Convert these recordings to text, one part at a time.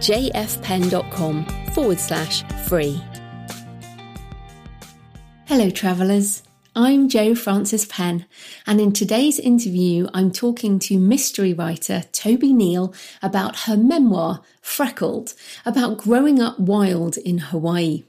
jfpenn.com forward slash free. Hello, travellers. I'm Jo Frances Penn, and in today's interview, I'm talking to mystery writer Toby Neal about her memoir, Freckled, about growing up wild in Hawaii.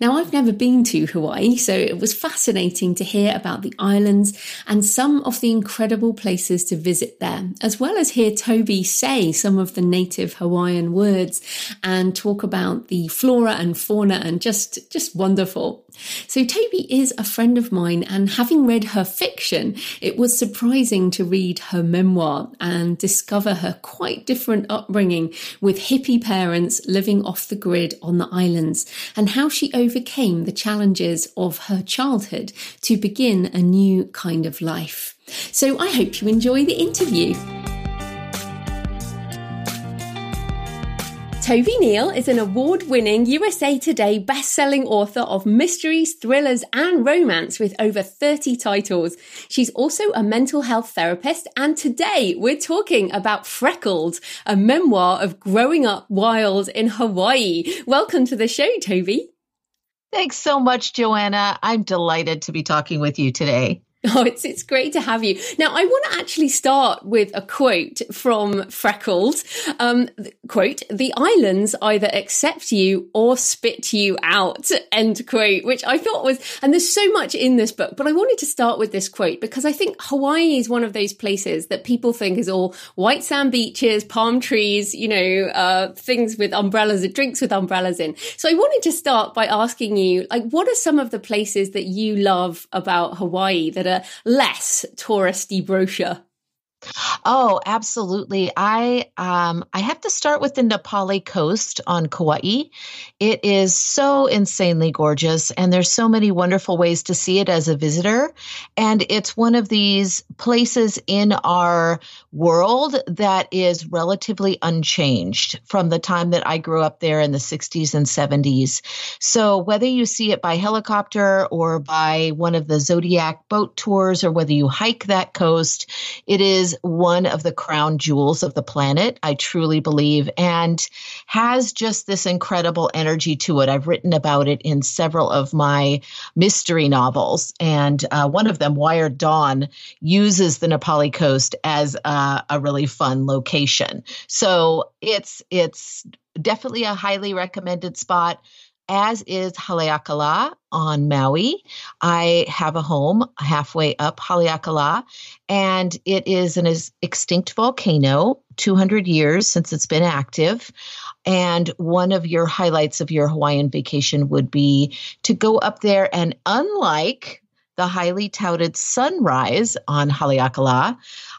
Now, I've never been to Hawaii, so it was fascinating to hear about the islands and some of the incredible places to visit there, as well as hear Toby say some of the native Hawaiian words and talk about the flora and fauna and just, just wonderful. So Toby is a friend of mine and having read her fiction, it was surprising to read her memoir and discover her quite different upbringing with hippie parents living off the grid on the islands and how she overcame the challenges of her childhood to begin a new kind of life. So I hope you enjoy the interview. Toby Neal is an award winning USA Today best-selling author of mysteries, thrillers, and romance with over 30 titles. She's also a mental health therapist, and today we're talking about Freckled, a memoir of growing up wild in Hawaii. Welcome to the show, Toby. Thanks so much, Joanna. I'm delighted to be talking with you today. Oh, it's it's great to have you. Now, I want to actually start with a quote from Freckled. Um, quote: "The islands either accept you or spit you out." End quote. Which I thought was, and there's so much in this book, but I wanted to start with this quote because I think Hawaii is one of those places that people think is all white sand beaches, palm trees, you know, uh, things with umbrellas, drinks with umbrellas in. So I wanted to start by asking you, like, what are some of the places that you love about Hawaii that less touristy brochure? Oh, absolutely. I um I have to start with the Na Pali coast on Kauai. It is so insanely gorgeous and there's so many wonderful ways to see it as a visitor and it's one of these places in our world that is relatively unchanged from the time that I grew up there in the 60s and 70s. So whether you see it by helicopter or by one of the Zodiac boat tours or whether you hike that coast, it is one of the crown jewels of the planet, I truly believe, and has just this incredible energy to it. I've written about it in several of my mystery novels, and uh, one of them, Wired Dawn, uses the Na Pali coast as a, a really fun location. So it's it's definitely a highly recommended spot as is Haleakala on Maui. I have a home halfway up Haleakala, and it is an extinct volcano, 200 years since it's been active. And one of your highlights of your Hawaiian vacation would be to go up there and, unlike the highly touted sunrise on Haleakala,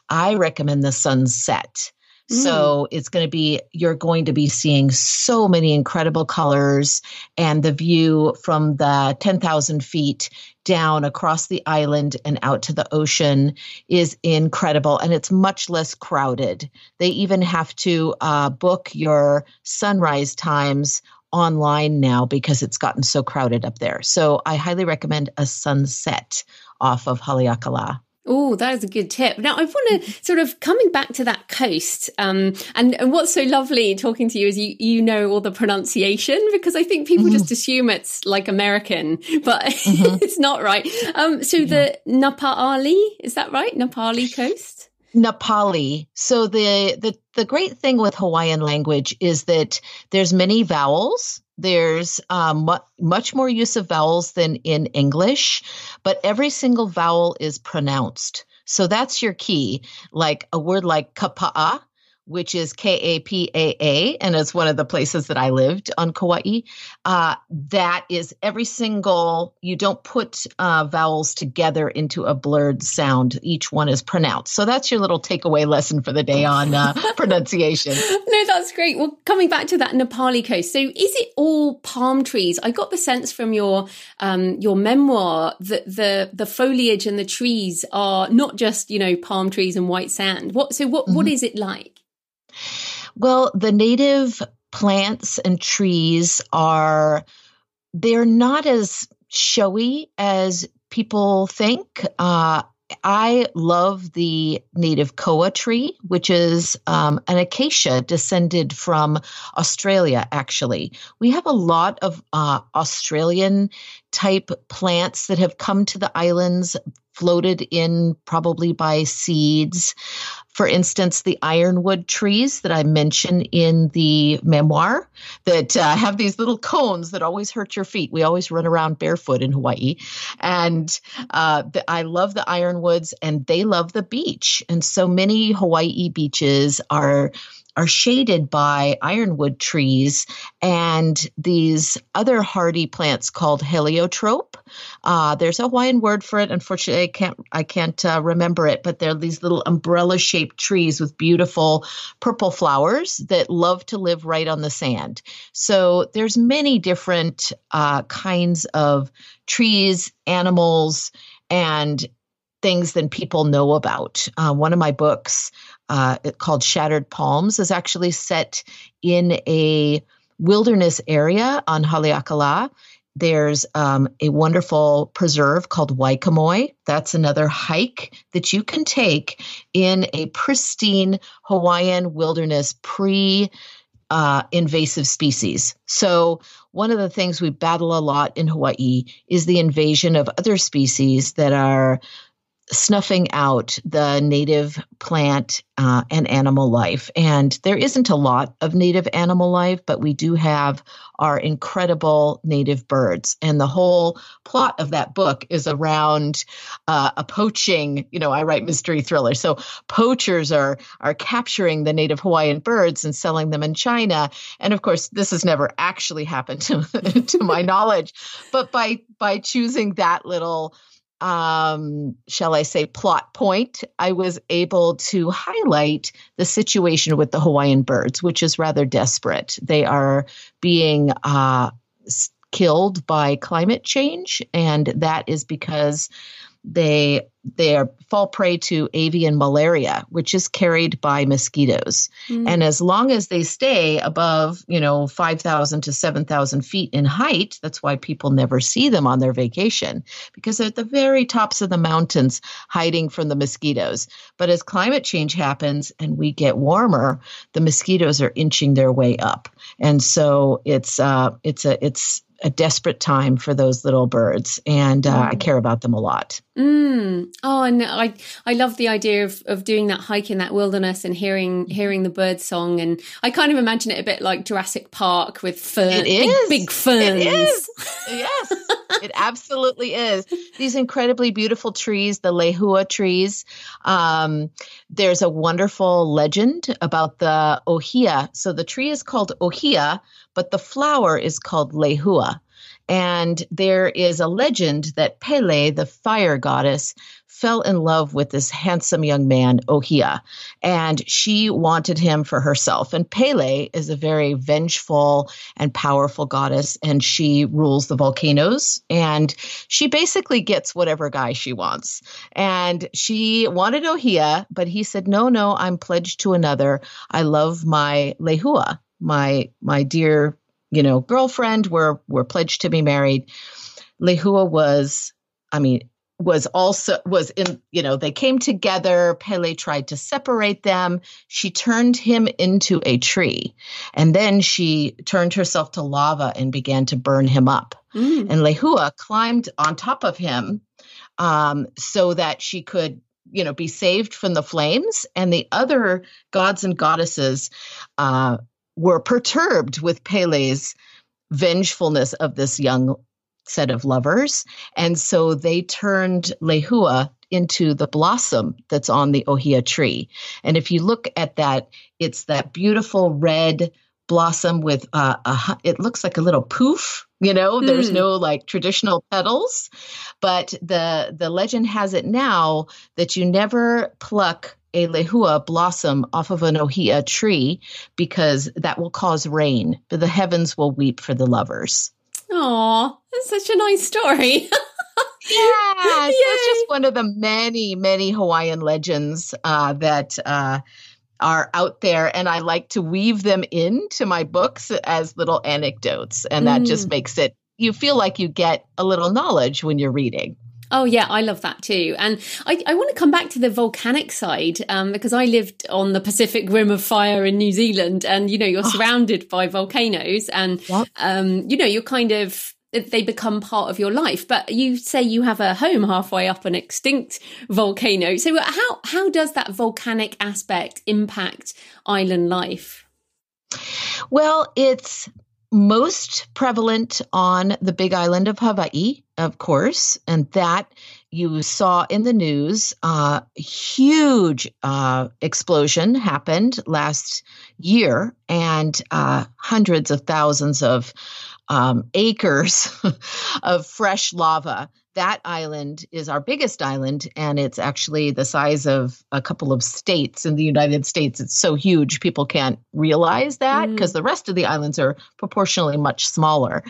I recommend the sunset. So mm. it's going to be, you're going to be seeing so many incredible colors and the view from the 10,000 feet down across the island and out to the ocean is incredible and it's much less crowded. They even have to uh, book your sunrise times online now because it's gotten so crowded up there. So I highly recommend a sunset off of Haleakala. Oh, that is a good tip. Now, I want to sort of coming back to that coast, um, and, and what's so lovely talking to you is you you know all the pronunciation because I think people mm-hmm. just assume it's like American, but mm-hmm. it's not right. Um, so yeah. the Na Pali is that right? Na Pali coast. Na Pali. So the the the great thing with Hawaiian language is that there's many vowels there's um, much more use of vowels than in English, but every single vowel is pronounced. So that's your key. Like a word like kapa'a which is K A P A A, and it's one of the places that I lived on Kauai. Uh, that is every single, you don't put uh, vowels together into a blurred sound. Each one is pronounced. So that's your little takeaway lesson for the day on uh, pronunciation. No, that's great. Well, coming back to that Na Pali coast, so is it all palm trees? I got the sense from your um, your memoir that the the foliage and the trees are not just you know palm trees and white sand. What so what, mm-hmm. what is it like? Well, the native plants and trees are they're not as showy as people think. Uh, I love the native koa tree, which is um, an acacia descended from Australia, actually. We have a lot of uh, Australian type plants that have come to the islands floated in probably by seeds. For instance, the ironwood trees that I mention in the memoir that uh, have these little cones that always hurt your feet. We always run around barefoot in Hawaii. And uh, the, I love the ironwoods and they love the beach. And so many Hawaii beaches are are shaded by ironwood trees and these other hardy plants called heliotrope. Uh, there's a Hawaiian word for it. Unfortunately, I can't I can't uh, remember it, but they're these little umbrella shaped trees with beautiful purple flowers that love to live right on the sand. So there's many different uh, kinds of trees, animals, and things than people know about. Uh, one of my books uh, called Shattered Palms is actually set in a wilderness area on Haleakala. There's um, a wonderful preserve called Waikamoi. That's another hike that you can take in a pristine Hawaiian wilderness pre uh, invasive species. So, one of the things we battle a lot in Hawaii is the invasion of other species that are snuffing out the native plant uh, and animal life. And there isn't a lot of native animal life, but we do have our incredible native birds. And the whole plot of that book is around uh, a poaching. You know, I write mystery thrillers, so poachers are are capturing the native Hawaiian birds and selling them in China. And of course, this has never actually happened to, to my knowledge. But by by choosing that little um, shall I say, plot point, I was able to highlight the situation with the Hawaiian birds, which is rather desperate. They are being uh, killed by climate change, and that is because they they are, fall prey to avian malaria, which is carried by mosquitoes. Mm. And as long as they stay above, you know, 5,000 to 7,000 feet in height, that's why people never see them on their vacation because they're at the very tops of the mountains hiding from the mosquitoes. But as climate change happens and we get warmer, the mosquitoes are inching their way up. And so it's, uh, it's a, it's, a desperate time for those little birds, and uh, mm. I care about them a lot. Mm. Oh, and I I love the idea of, of doing that hike in that wilderness and hearing hearing the bird song, and I kind of imagine it a bit like Jurassic Park with fern, big, big ferns. It is. yes, it absolutely is. These incredibly beautiful trees, the lehua trees. Um, there's a wonderful legend about the ohia. So the tree is called ohia, but the flower is called lehua. And there is a legend that Pele, the fire goddess, fell in love with this handsome young man, Ohia, and she wanted him for herself. And Pele is a very vengeful and powerful goddess, and she rules the volcanoes. And she basically gets whatever guy she wants. And she wanted Ohia, but he said, No, no, I'm pledged to another. I love my Lehua, my my dear you know, girlfriend. We're we're pledged to be married. Lehua was, I mean, was also was in you know they came together pele tried to separate them she turned him into a tree and then she turned herself to lava and began to burn him up mm. and lehua climbed on top of him um, so that she could you know be saved from the flames and the other gods and goddesses uh, were perturbed with Pele's vengefulness of this young set of lovers. And so they turned Lehua into the blossom that's on the ohia tree. And if you look at that, it's that beautiful red blossom with uh, a, it looks like a little poof you know mm. there's no like traditional petals but the the legend has it now that you never pluck a lehua blossom off of an ohia tree because that will cause rain But the heavens will weep for the lovers Oh, that's such a nice story. yeah, it's just one of the many, many Hawaiian legends uh, that uh, are out there, and I like to weave them into my books as little anecdotes, and that mm. just makes it you feel like you get a little knowledge when you're reading. Oh yeah, I love that too. And I, I want to come back to the volcanic side um, because I lived on the Pacific Rim of Fire in New Zealand, and you know you're oh. surrounded by volcanoes, and um, you know you're kind of they become part of your life. But you say you have a home halfway up an extinct volcano. So how how does that volcanic aspect impact island life? Well, it's most prevalent on the big island of Hawaii, of course, and that you saw in the news. Uh, huge uh, explosion happened last year, and uh, hundreds of thousands of um, acres of fresh lava that island is our biggest island, and it's actually the size of a couple of states in the United States. It's so huge, people can't realize that because mm. the rest of the islands are proportionally much smaller.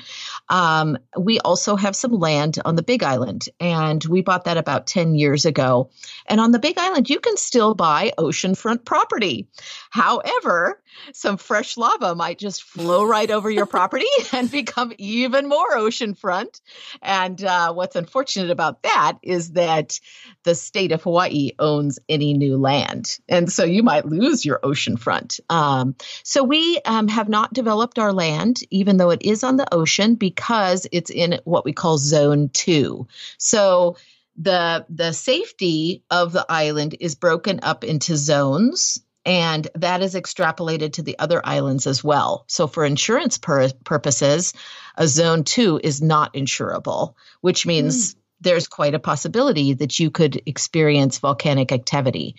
Um, we also have some land on the Big Island, and we bought that about 10 years ago. And on the Big Island, you can still buy oceanfront property. However, some fresh lava might just flow right over your property and become even more oceanfront. And uh, what's unfortunate about that is that the state of Hawaii owns any new land. And so you might lose your oceanfront. Um, so we um, have not developed our land, even though it is on the ocean, because it's in what we call zone two. So the the safety of the island is broken up into zones and that is extrapolated to the other islands as well. So, for insurance pur- purposes, a zone two is not insurable, which means mm. there's quite a possibility that you could experience volcanic activity.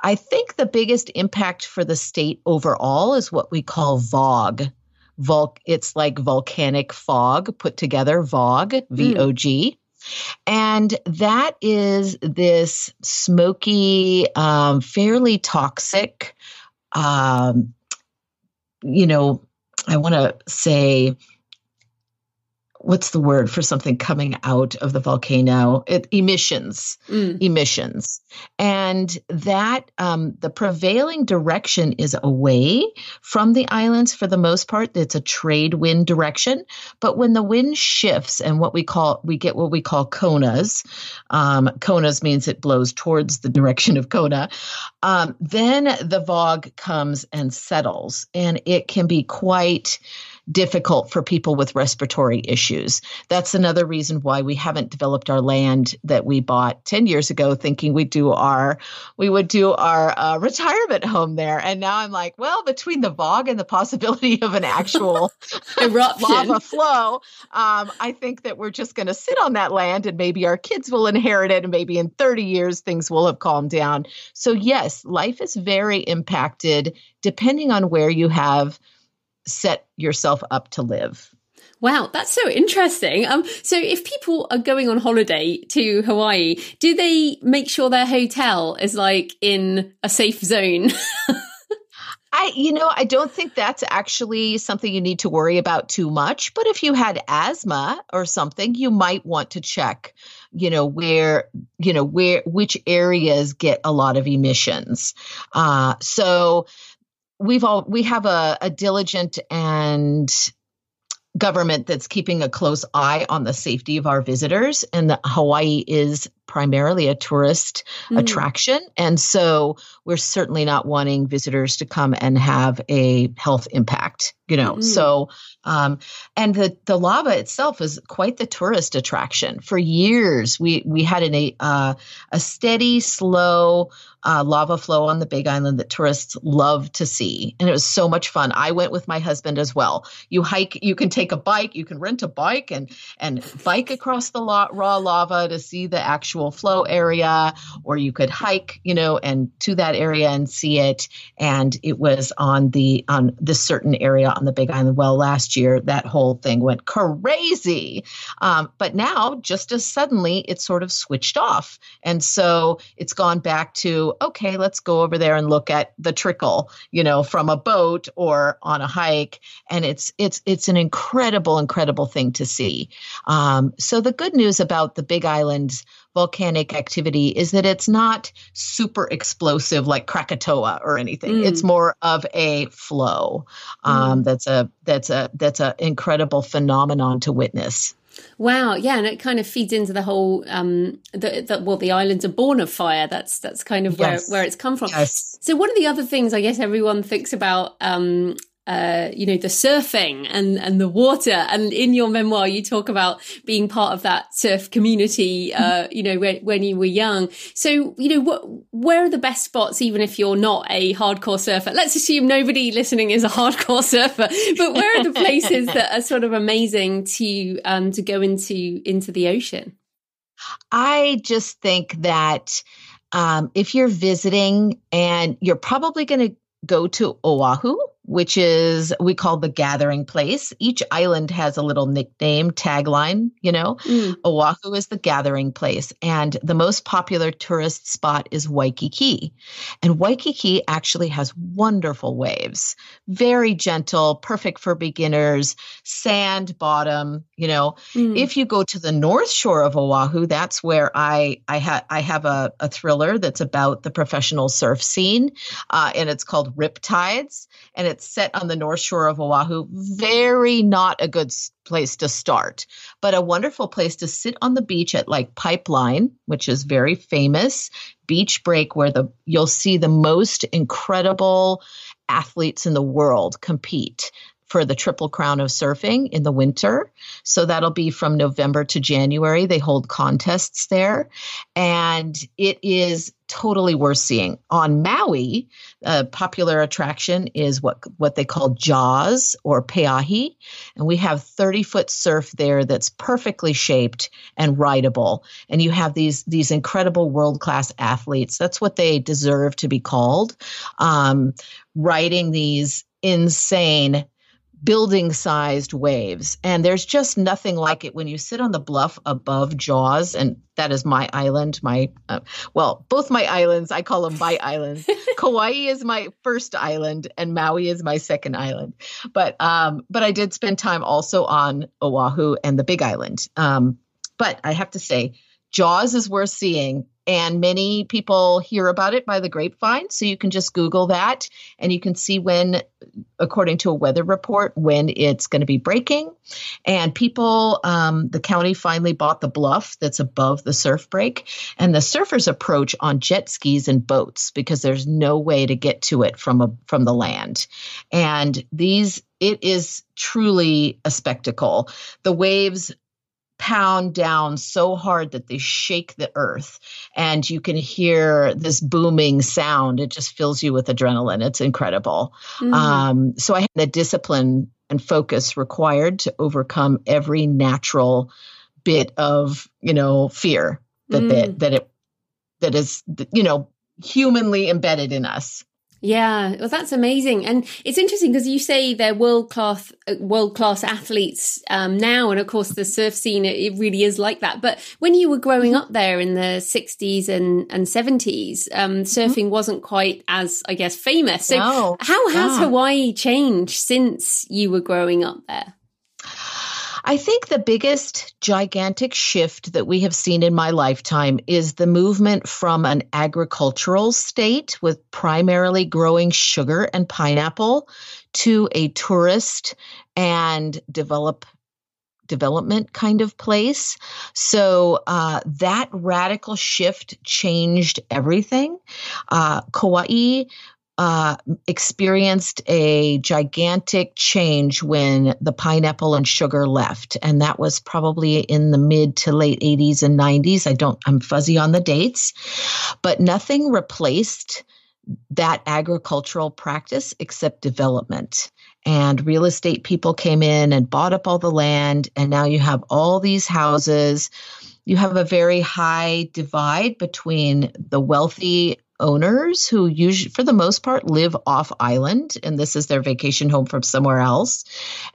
I think the biggest impact for the state overall is what we call VOG. Vul- it's like volcanic fog put together, VOG, V O G. And that is this smoky, um, fairly toxic, um, you know, I want to say what's the word for something coming out of the volcano? It, emissions. Mm. emissions. And that um, the prevailing direction is away from the islands for the most part. It's a trade wind direction. But when the wind shifts and what we call we get what we call konas um, konas means it blows towards the direction of kona um, then the vog comes and settles. And it can be quite difficult for people with respiratory issues. That's another reason why we haven't developed our land that we bought 10 years ago thinking we'd do our we would do our uh, retirement home there. And now I'm like, well, between the VOG and the possibility of an actual lava flow, um, I think that we're just going to sit on that land and maybe our kids will inherit it and maybe in 30 years things will have calmed down. So yes, life is very impacted depending on where you have set yourself up to live. Wow, that's so interesting. Um, so if people are going on holiday to Hawaii, do they make sure their hotel is like in a safe zone? I, you know, I don't think that's actually something you need to worry about too much. But if you had asthma or something, you might want to check, you know, where, you know, where, which areas get a lot of emissions. Uh, so, we've all we have a, a diligent and government that's keeping a close eye on the safety of our visitors and the, hawaii is primarily a tourist mm. attraction and so we're certainly not wanting visitors to come and have a health impact you know mm. so um, and the the lava itself is quite the tourist attraction for years we we had an, a uh, a steady slow uh, lava flow on the Big Island that tourists love to see. And it was so much fun. I went with my husband as well. You hike, you can take a bike, you can rent a bike and and bike across the raw lava to see the actual flow area, or you could hike, you know, and to that area and see it. And it was on the on this certain area on the Big Island. Well, last year that whole thing went crazy, um, but now just as suddenly it sort of switched off, and so it's gone back to okay, let's go over there and look at the trickle, you know, from a boat or on a hike, and it's it's it's an incredible, incredible thing to see. Um, so the good news about the Big Island's volcanic activity is that it's not super explosive like Krakatoa or anything. Mm. It's more of a flow. Um, mm. That's a that's a that's an incredible phenomenon to witness. Wow, yeah, and it kind of feeds into the whole um the, the well the islands are born of fire. That's that's kind of yes. where where it's come from. Yes. So one of the other things I guess everyone thinks about um uh, you know, the surfing and, and the water. And in your memoir, you talk about being part of that surf community, uh, you know, when, when you were young. So, you know, what, where are the best spots, even if you're not a hardcore surfer? Let's assume nobody listening is a hardcore surfer, but where are the places that are sort of amazing to, um, to go into, into the ocean? I just think that, um, if you're visiting and you're probably going to go to Oahu, which is we call the gathering place. Each island has a little nickname, tagline, you know. Mm. Oahu is the gathering place. And the most popular tourist spot is Waikiki. And Waikiki actually has wonderful waves, very gentle, perfect for beginners, sand bottom, you know. Mm. If you go to the north shore of Oahu, that's where I I, ha- I have a, a thriller that's about the professional surf scene, uh, and it's called Riptides. And it's set on the north shore of Oahu. Very not a good place to start, but a wonderful place to sit on the beach at like Pipeline, which is very famous beach break where the you'll see the most incredible athletes in the world compete for the Triple Crown of Surfing in the winter. So that'll be from November to January. They hold contests there. And it is totally worth seeing. On Maui, a popular attraction is what, what they call Jaws or Pe'ahi. And we have 30 foot surf there that's perfectly shaped and rideable. And you have these, these incredible world class athletes. That's what they deserve to be called. Um, riding these insane building sized waves. And there's just nothing like it when you sit on the bluff above Jaws. And that is my island, my, uh, well, both my islands, I call them my islands. Kauai is my first island and Maui is my second island. But, um, but I did spend time also on Oahu and the Big Island. Um, but I have to say, Jaws is worth seeing and many people hear about it by the grapevine. So you can just Google that and you can see when, according to a weather report, when it's going to be breaking. And people, um, the county finally bought the bluff that's above the surf break. And the surfers approach on jet skis and boats because there's no way to get to it from a, from the land. And these, it is truly a spectacle. The waves pound down so hard that they shake the earth and you can hear this booming sound it just fills you with adrenaline it's incredible mm-hmm. um, so i had the discipline and focus required to overcome every natural bit of you know fear that mm. they, that it that is you know humanly embedded in us yeah, well, that's amazing, and it's interesting because you say they're world class, uh, world class athletes um, now, and of course the surf scene it, it, really is like that. But when you were growing up there in the '60s and and '70s, um, mm-hmm. surfing mm-hmm. wasn't quite as, I guess, famous. So, no. how has yeah. Hawaii changed since you were growing up there? I think the biggest gigantic shift that we have seen in my lifetime is the movement from an agricultural state with primarily growing sugar and pineapple to a tourist and develop development kind of place. So uh, that radical shift changed everything. Uh, Kauai uh, experienced a gigantic change when the pineapple and sugar left, and that was probably in the mid to late 80s and 90s. I don't, I'm fuzzy on the dates, but nothing replaced that agricultural practice except development. And real estate people came in and bought up all the land, and now you have all these houses you have a very high divide between the wealthy owners who usually for the most part live off island and this is their vacation home from somewhere else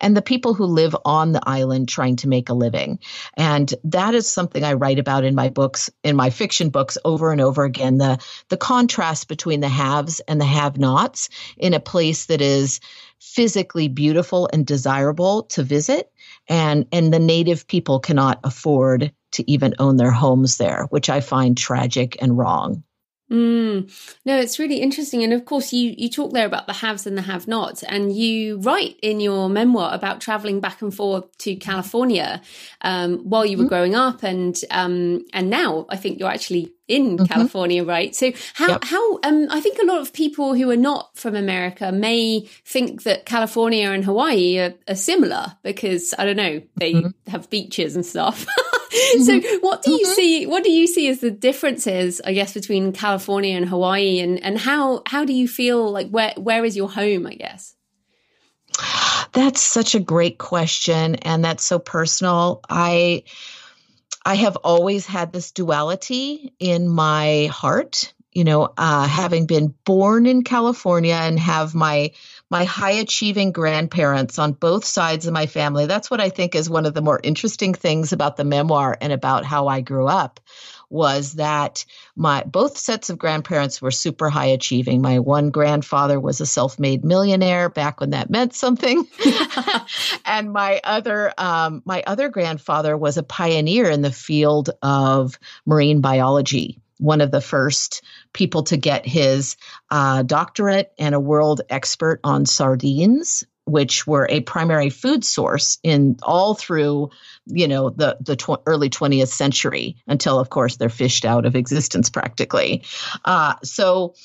and the people who live on the island trying to make a living. And that is something i write about in my books in my fiction books over and over again the the contrast between the haves and the have nots in a place that is physically beautiful and desirable to visit and and the native people cannot afford to even own their homes there which i find tragic and wrong Mm. No, it's really interesting. And of course, you, you talk there about the haves and the have nots, and you write in your memoir about traveling back and forth to California um, while you were mm-hmm. growing up. And, um, and now I think you're actually in mm-hmm. California, right? So how, yep. how, um, I think a lot of people who are not from America may think that California and Hawaii are, are similar because I don't know, they mm-hmm. have beaches and stuff. so mm-hmm. what do you mm-hmm. see what do you see as the differences i guess between california and hawaii and and how how do you feel like where where is your home i guess that's such a great question and that's so personal i i have always had this duality in my heart you know uh, having been born in california and have my my high achieving grandparents on both sides of my family. That's what I think is one of the more interesting things about the memoir and about how I grew up was that my both sets of grandparents were super high achieving. My one grandfather was a self-made millionaire back when that meant something, and my other um, my other grandfather was a pioneer in the field of marine biology one of the first people to get his uh, doctorate and a world expert on sardines which were a primary food source in all through you know the the tw- early 20th century until of course they're fished out of existence practically. Uh, so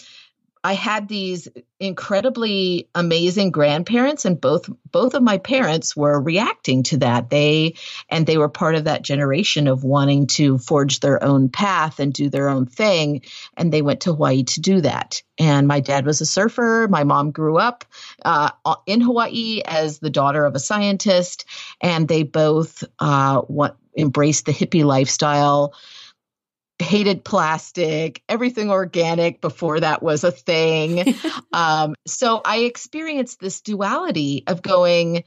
I had these incredibly amazing grandparents and both both of my parents were reacting to that. They and they were part of that generation of wanting to forge their own path and do their own thing and they went to Hawaii to do that. And my dad was a surfer. My mom grew up uh, in Hawaii as the daughter of a scientist, and they both uh, want, embraced the hippie lifestyle hated plastic, everything organic before that was a thing. um, so I experienced this duality of going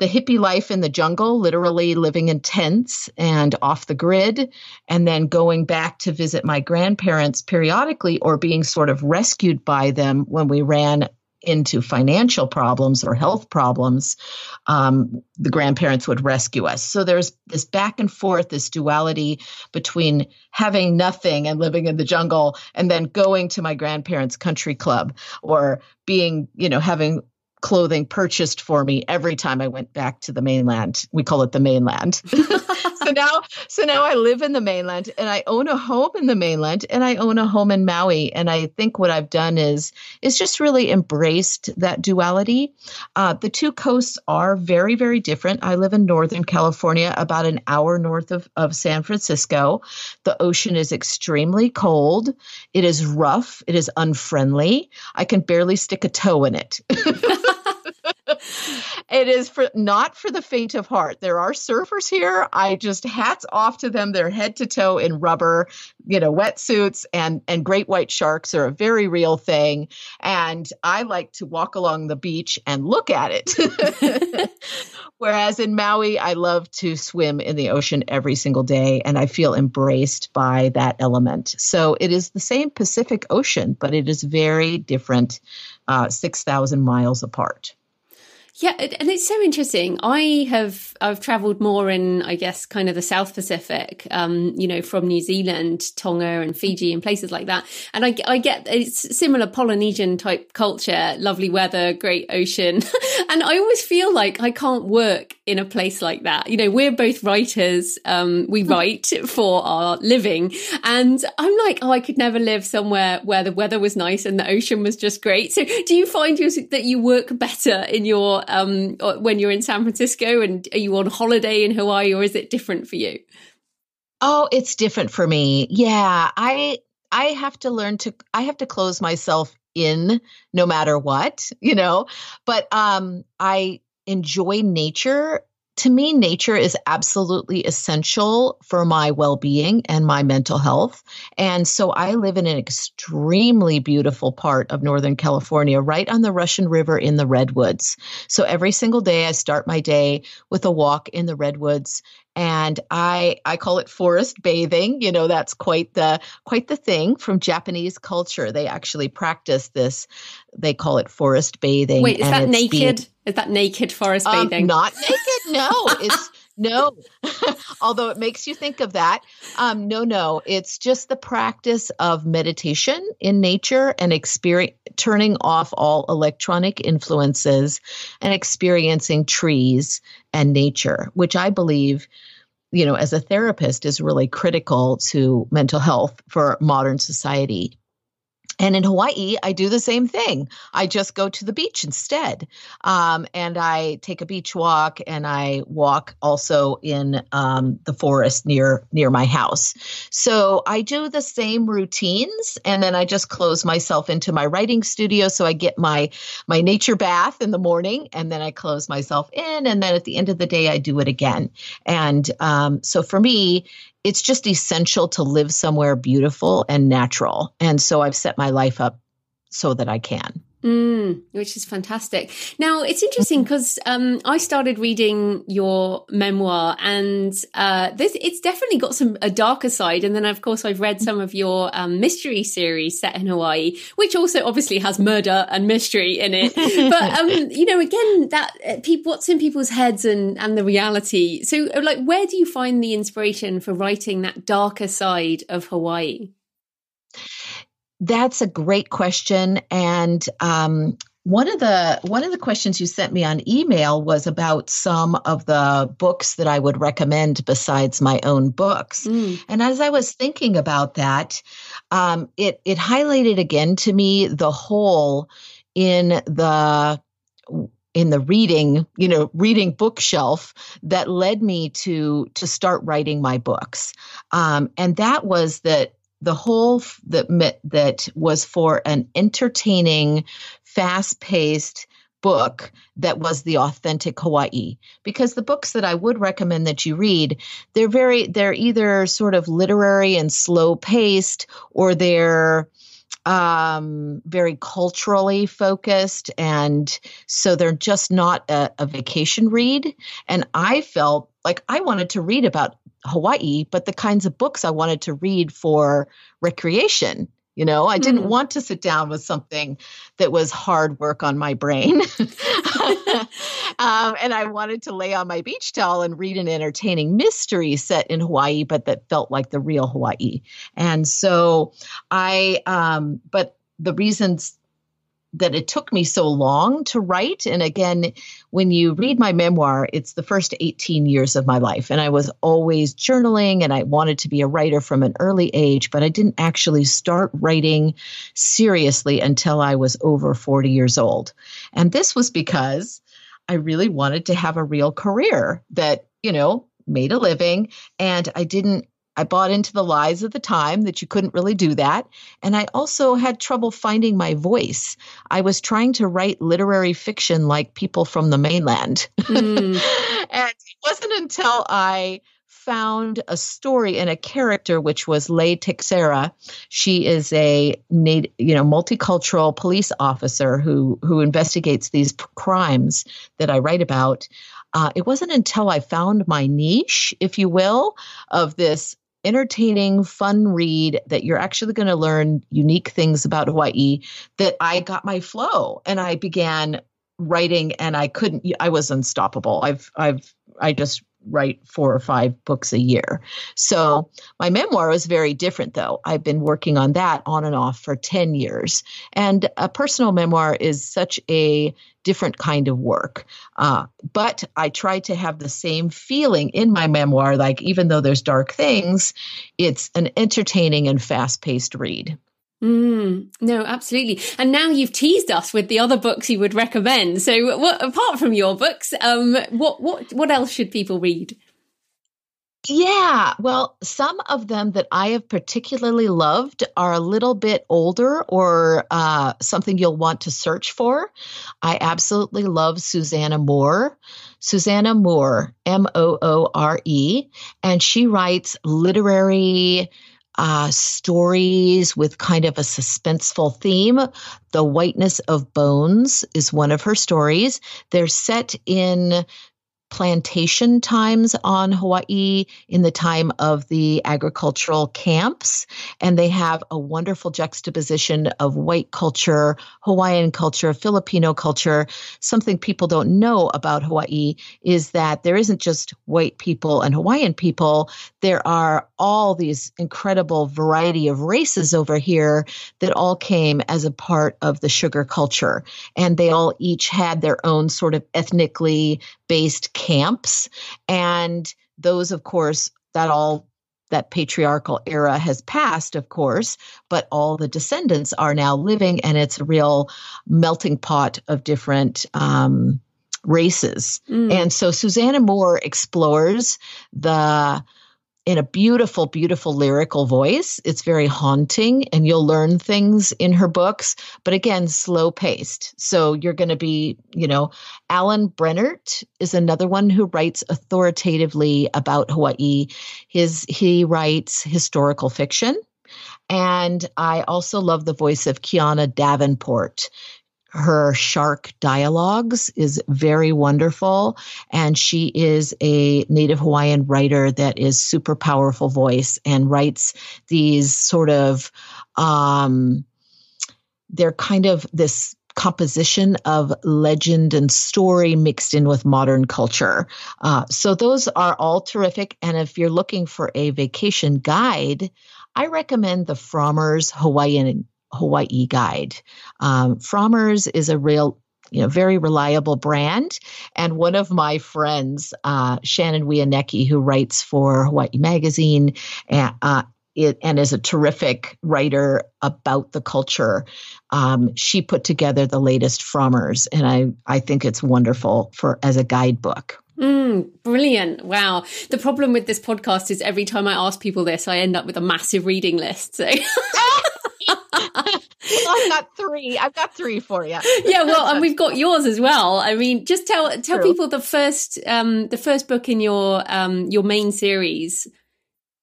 the hippie life in the jungle, literally living in tents and off the grid, and then going back to visit my grandparents periodically or being sort of rescued by them when we ran into financial problems or health problems, um, the grandparents would rescue us. So there's this back and forth, this duality between having nothing and living in the jungle and then going to my grandparents' country club or being, you know, having clothing purchased for me every time I went back to the mainland. We call it the mainland. so now so now I live in the mainland and I own a home in the mainland and I own a home in Maui and I think what I've done is is just really embraced that duality. Uh, the two coasts are very very different. I live in northern California about an hour north of, of San Francisco. The ocean is extremely cold. It is rough. It is unfriendly. I can barely stick a toe in it. it is for not for the faint of heart. There are surfers here. I just hats off to them. They're head to toe in rubber, you know, wetsuits and and great white sharks are a very real thing. And I like to walk along the beach and look at it. Whereas in Maui, I love to swim in the ocean every single day and I feel embraced by that element. So it is the same Pacific Ocean, but it is very different, uh, 6,000 miles apart. Yeah, and it's so interesting. I have I've travelled more in, I guess, kind of the South Pacific, um, you know, from New Zealand, Tonga, and Fiji, and places like that. And I, I get it's similar Polynesian type culture, lovely weather, great ocean, and I always feel like I can't work in a place like that. You know, we're both writers. Um, we write for our living, and I'm like, oh, I could never live somewhere where the weather was nice and the ocean was just great. So, do you find that you work better in your um, when you're in San Francisco? And are you on holiday in Hawaii, or is it different for you? Oh, it's different for me. Yeah, I I have to learn to I have to close myself in no matter what, you know. But um I enjoy nature to me, nature is absolutely essential for my well being and my mental health. And so I live in an extremely beautiful part of Northern California, right on the Russian River in the Redwoods. So every single day, I start my day with a walk in the Redwoods and i i call it forest bathing you know that's quite the quite the thing from japanese culture. They actually practice this they call it forest bathing wait is that naked being, is that naked forest um, bathing? not naked no. It's no. Although it makes you think of that. Um, no no. It's just the practice of meditation in nature and experience turning off all electronic influences and experiencing trees and nature which i believe you know as a therapist is really critical to mental health for modern society and in Hawaii, I do the same thing. I just go to the beach instead. Um, and I take a beach walk and I walk also in um, the forest near near my house. So I do the same routines and then I just close myself into my writing studio. So I get my my nature bath in the morning and then I close myself in. And then at the end of the day, I do it again. And um, so for me, it's just essential to live somewhere beautiful and natural. And so I've set my life up so that I can. Mm, which is fantastic. Now it's interesting because um, I started reading your memoir, and uh, this it's definitely got some a darker side. And then, of course, I've read some of your um, mystery series set in Hawaii, which also obviously has murder and mystery in it. but um, you know, again, that uh, people, what's in people's heads and and the reality. So, like, where do you find the inspiration for writing that darker side of Hawaii? That's a great question, and um, one of the one of the questions you sent me on email was about some of the books that I would recommend besides my own books. Mm. And as I was thinking about that, um, it it highlighted again to me the hole in the in the reading you know reading bookshelf that led me to to start writing my books um, and that was that the whole that that was for an entertaining, fast-paced book that was the authentic Hawaii. Because the books that I would recommend that you read, they're very they're either sort of literary and slow paced or they're um, very culturally focused. And so they're just not a, a vacation read. And I felt like I wanted to read about Hawaii, but the kinds of books I wanted to read for recreation. You know, I didn't mm. want to sit down with something that was hard work on my brain. um, and I wanted to lay on my beach towel and read an entertaining mystery set in Hawaii, but that felt like the real Hawaii. And so I, um, but the reasons that it took me so long to write. And again, when you read my memoir, it's the first 18 years of my life. And I was always journaling and I wanted to be a writer from an early age, but I didn't actually start writing seriously until I was over 40 years old. And this was because I really wanted to have a real career that, you know, made a living and I didn't I bought into the lies of the time that you couldn't really do that. And I also had trouble finding my voice. I was trying to write literary fiction like people from the mainland. Mm. and it wasn't until I found a story and a character which was Lei Texeira. She is a you know multicultural police officer who who investigates these crimes that I write about. Uh, it wasn't until I found my niche, if you will, of this entertaining, fun read that you're actually going to learn unique things about Hawaii that I got my flow and I began writing and I couldn't I was unstoppable. I've I've I just write four or five books a year. So my memoir is very different, though. I've been working on that on and off for 10 years. And a personal memoir is such a different kind of work. Uh, but I try to have the same feeling in my memoir, like even though there's dark things, it's an entertaining and fast paced read. Mm, no, absolutely. And now you've teased us with the other books you would recommend. So, what, apart from your books, um, what what what else should people read? Yeah, well, some of them that I have particularly loved are a little bit older or uh, something you'll want to search for. I absolutely love Susanna Moore. Susanna Moore, M O O R E, and she writes literary uh, stories with kind of a suspenseful theme. The Whiteness of Bones is one of her stories. They're set in plantation times on Hawaii in the time of the agricultural camps. And they have a wonderful juxtaposition of white culture, Hawaiian culture, Filipino culture. Something people don't know about Hawaii is that there isn't just white people and Hawaiian people. There are all these incredible variety of races over here that all came as a part of the sugar culture. And they all each had their own sort of ethnically based camps. And those, of course, that all that patriarchal era has passed, of course, but all the descendants are now living, and it's a real melting pot of different um, races. Mm. And so Susanna Moore explores the in a beautiful, beautiful lyrical voice. It's very haunting, and you'll learn things in her books, but again, slow paced. So you're going to be, you know, Alan Brennert is another one who writes authoritatively about Hawaii. His he writes historical fiction. And I also love the voice of Kiana Davenport her shark dialogues is very wonderful. And she is a Native Hawaiian writer that is super powerful voice and writes these sort of, um, they're kind of this composition of legend and story mixed in with modern culture. Uh, so those are all terrific. And if you're looking for a vacation guide, I recommend the Frommer's Hawaiian Hawaii Guide. Um, Frommer's is a real you know, very reliable brand. And one of my friends, uh, Shannon Wianecki, who writes for Hawaii Magazine, uh, it, and is a terrific writer about the culture. Um, she put together the latest Frommer's, and I, I think it's wonderful for as a guidebook. Mm, brilliant. Wow. The problem with this podcast is every time I ask people this, I end up with a massive reading list. So I've got three. I've got three for you. yeah, well, and we've got yours as well. I mean, just tell tell True. people the first um the first book in your um your main series.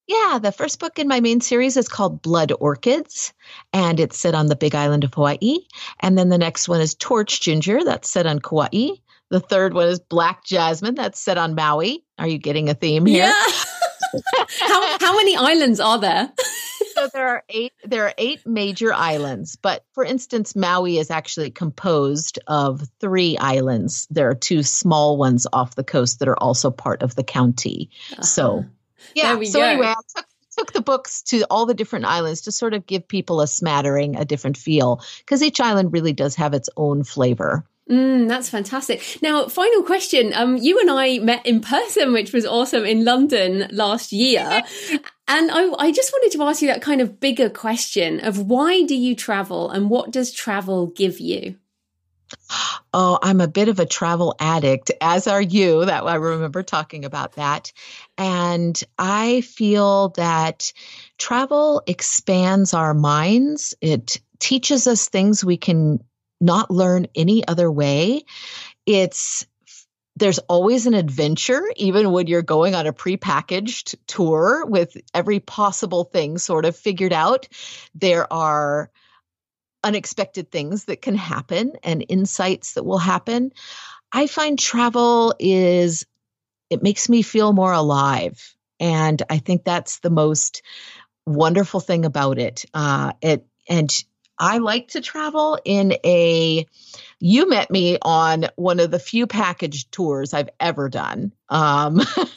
Yeah, the first book in my main series is called Blood Orchids, and it's set on the Big Island of Hawaii. And then the next one is Torch Ginger, that's set on Kauai. The third one is Black Jasmine, that's set on Maui. Are you getting a theme here? Yeah. how how many islands are there? So there are eight there are eight major islands but for instance maui is actually composed of three islands there are two small ones off the coast that are also part of the county uh-huh. so yeah so go. anyway i took took the books to all the different islands to sort of give people a smattering a different feel because each island really does have its own flavor Mm, that's fantastic. Now, final question. Um, you and I met in person, which was awesome in London last year. And I, I just wanted to ask you that kind of bigger question of why do you travel and what does travel give you? Oh, I'm a bit of a travel addict, as are you. That I remember talking about that. And I feel that travel expands our minds. It teaches us things we can not learn any other way. It's there's always an adventure, even when you're going on a prepackaged tour with every possible thing sort of figured out. There are unexpected things that can happen and insights that will happen. I find travel is, it makes me feel more alive. And I think that's the most wonderful thing about it. Uh, it and I like to travel in a you met me on one of the few package tours I've ever done. Um,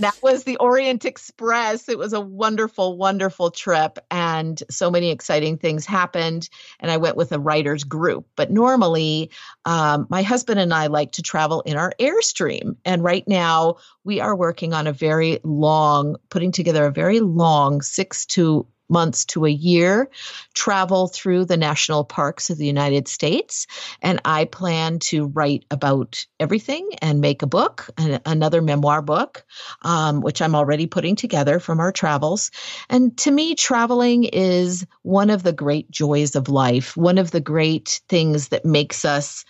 that was the Orient Express. It was a wonderful, wonderful trip, and so many exciting things happened. And I went with a writers group. But normally, um, my husband and I like to travel in our Airstream. And right now, we are working on a very long, putting together a very long six to months to a year travel through the national parks of the United States. And I plan to write about everything and make a book, another memoir book, um, which I'm already putting together from our travels. And to me, traveling is one of the great joys of life, one of the great things that makes us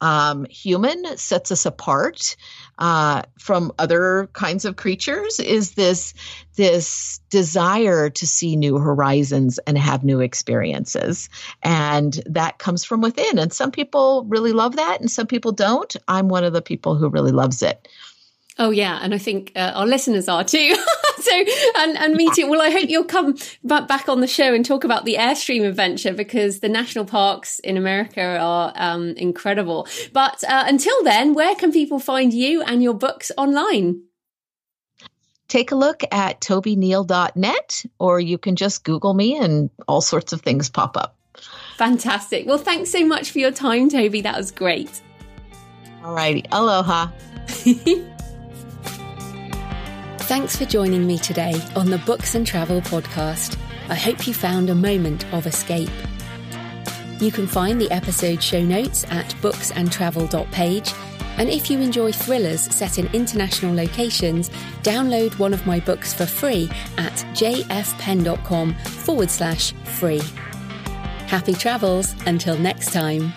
um, human, sets us apart uh, from other kinds of creatures, is this this desire to see new horizons and have new experiences. And that comes from within. And some people really love that, and some people don't. I'm one of the people who really loves it. Oh yeah, and I think uh, our listeners are too. so and and too. Well, I hope you'll come back on the show and talk about the Airstream adventure because the national parks in America are um, incredible. But uh, until then, where can people find you and your books online? Take a look at tobyneal.net, or you can just Google me and all sorts of things pop up. Fantastic. Well, thanks so much for your time, Toby. That was great. All righty. Aloha. Thanks for joining me today on the Books and Travel podcast. I hope you found a moment of escape. You can find the episode show notes at booksandtravel.page. And if you enjoy thrillers set in international locations, download one of my books for free at jfpenn.com forward slash free. Happy travels until next time.